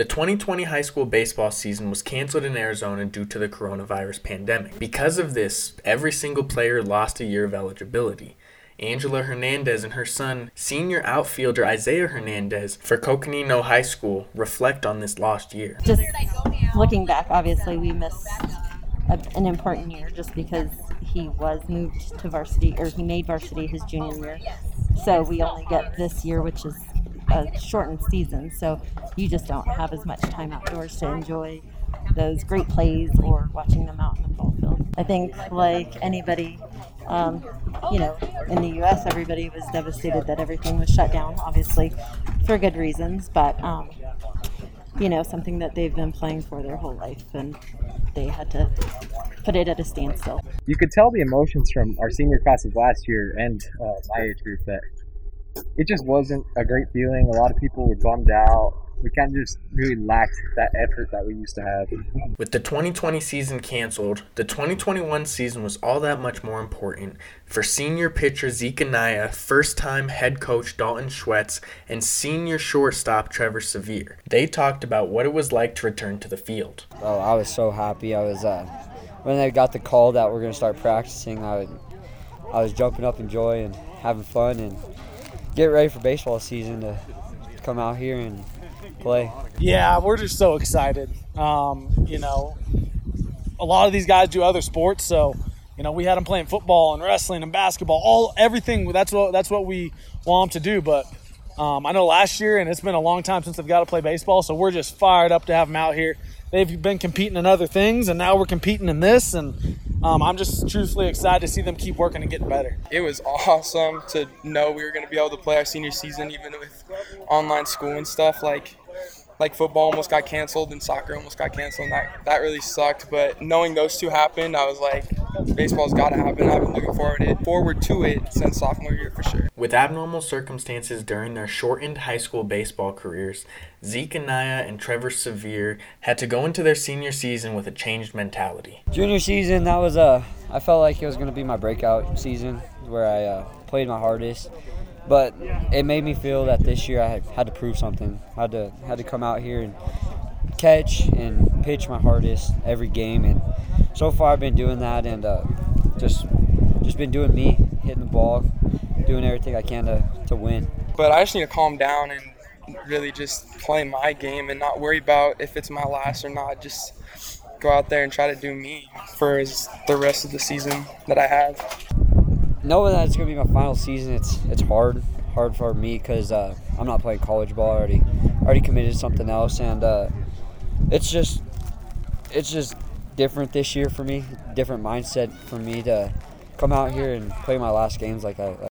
The 2020 high school baseball season was canceled in Arizona due to the coronavirus pandemic. Because of this, every single player lost a year of eligibility. Angela Hernandez and her son, senior outfielder Isaiah Hernandez for Coconino High School, reflect on this lost year. Just looking back, obviously, we missed a, an important year just because he was moved to varsity, or he made varsity his junior year. So we only get this year, which is a shortened season. So you just don't have as much time outdoors to enjoy those great plays or watching them out in the ball field. I think, like anybody, um, you know, in the U.S., everybody was devastated that everything was shut down, obviously, for good reasons, but, um, you know, something that they've been playing for their whole life, and they had to put it at a standstill. You could tell the emotions from our senior classes last year and uh, my age group that it just wasn't a great feeling. A lot of people were bummed out we kind of just really lacked that effort that we used to have. With the 2020 season canceled, the 2021 season was all that much more important for senior pitcher Zeke Anaya, first time head coach Dalton Schwetz, and senior shortstop Trevor Sevier. They talked about what it was like to return to the field. Oh, I was so happy. I was, uh, when I got the call that we're going to start practicing, I, would, I was jumping up in joy and having fun and get ready for baseball season to come out here and play. Yeah, we're just so excited. Um, you know, a lot of these guys do other sports, so you know we had them playing football and wrestling and basketball, all everything. That's what that's what we want them to do. But um, I know last year, and it's been a long time since they've got to play baseball, so we're just fired up to have them out here. They've been competing in other things, and now we're competing in this, and um, I'm just truthfully excited to see them keep working and getting better. It was awesome to know we were going to be able to play our senior season, even with online school and stuff. Like like football almost got canceled and soccer almost got canceled and that, that really sucked but knowing those two happened i was like baseball's got to happen. I've been looking forward to it, forward to it since sophomore year for sure. With abnormal circumstances during their shortened high school baseball careers zeke anaya and trevor sevier had to go into their senior season with a changed mentality. Junior season that was a uh, i felt like it was going to be my breakout season where i uh, played my hardest. But it made me feel that this year I had, had to prove something. I had to had to come out here and catch and pitch my hardest every game, and so far I've been doing that and uh, just just been doing me, hitting the ball, doing everything I can to, to win. But I just need to calm down and really just play my game and not worry about if it's my last or not. Just go out there and try to do me for the rest of the season that I have knowing that it's gonna be my final season, it's it's hard hard for me because uh, I'm not playing college ball. I already already committed to something else, and uh, it's just it's just different this year for me. Different mindset for me to come out here and play my last games like I